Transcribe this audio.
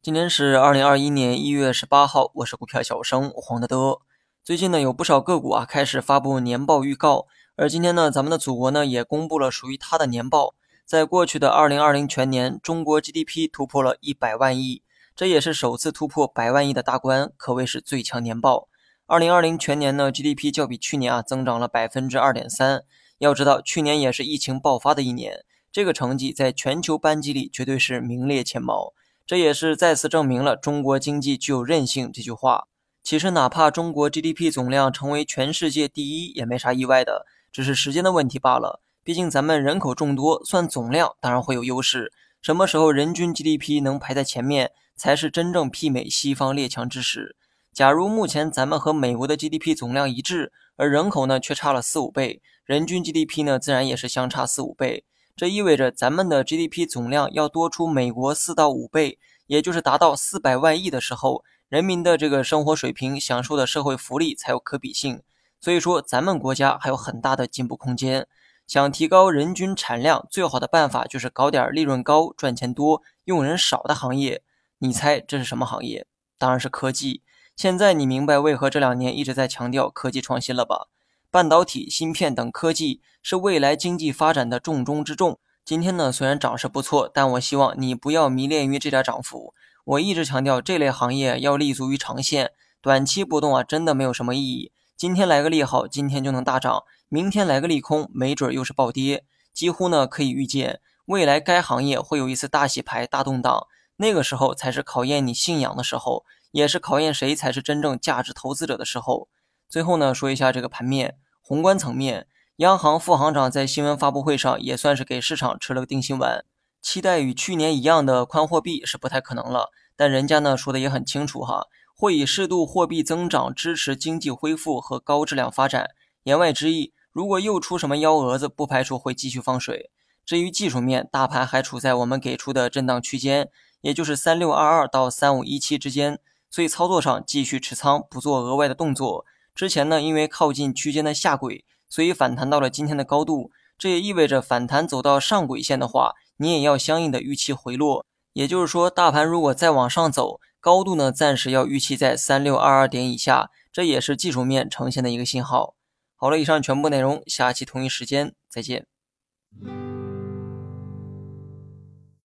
今天是二零二一年一月十八号，我是股票小生黄德德。最近呢，有不少个股啊开始发布年报预告，而今天呢，咱们的祖国呢也公布了属于它的年报。在过去的二零二零全年，中国 GDP 突破了一百万亿，这也是首次突破百万亿的大关，可谓是最强年报。二零二零全年呢，GDP 较比去年啊增长了百分之二点三。要知道，去年也是疫情爆发的一年，这个成绩在全球班级里绝对是名列前茅。这也是再次证明了中国经济具有韧性这句话。其实，哪怕中国 GDP 总量成为全世界第一，也没啥意外的，只是时间的问题罢了。毕竟咱们人口众多，算总量当然会有优势。什么时候人均 GDP 能排在前面，才是真正媲美西方列强之时。假如目前咱们和美国的 GDP 总量一致，而人口呢却差了四五倍，人均 GDP 呢自然也是相差四五倍。这意味着咱们的 GDP 总量要多出美国四到五倍，也就是达到四百万亿的时候，人民的这个生活水平、享受的社会福利才有可比性。所以说，咱们国家还有很大的进步空间。想提高人均产量，最好的办法就是搞点利润高、赚钱多、用人少的行业。你猜这是什么行业？当然是科技。现在你明白为何这两年一直在强调科技创新了吧？半导体、芯片等科技是未来经济发展的重中之重。今天呢，虽然涨势不错，但我希望你不要迷恋于这点涨幅。我一直强调，这类行业要立足于长线，短期波动啊，真的没有什么意义。今天来个利好，今天就能大涨；明天来个利空，没准又是暴跌。几乎呢，可以预见，未来该行业会有一次大洗牌、大动荡。那个时候才是考验你信仰的时候，也是考验谁才是真正价值投资者的时候。最后呢，说一下这个盘面，宏观层面，央行副行长在新闻发布会上也算是给市场吃了个定心丸，期待与去年一样的宽货币是不太可能了，但人家呢说的也很清楚哈，会以适度货币增长支持经济恢复和高质量发展。言外之意，如果又出什么幺蛾子，不排除会继续放水。至于技术面，大盘还处在我们给出的震荡区间，也就是三六二二到三五一七之间，所以操作上继续持仓，不做额外的动作。之前呢，因为靠近区间的下轨，所以反弹到了今天的高度。这也意味着反弹走到上轨线的话，你也要相应的预期回落。也就是说，大盘如果再往上走，高度呢暂时要预期在三六二二点以下，这也是技术面呈现的一个信号。好了，以上全部内容，下期同一时间再见。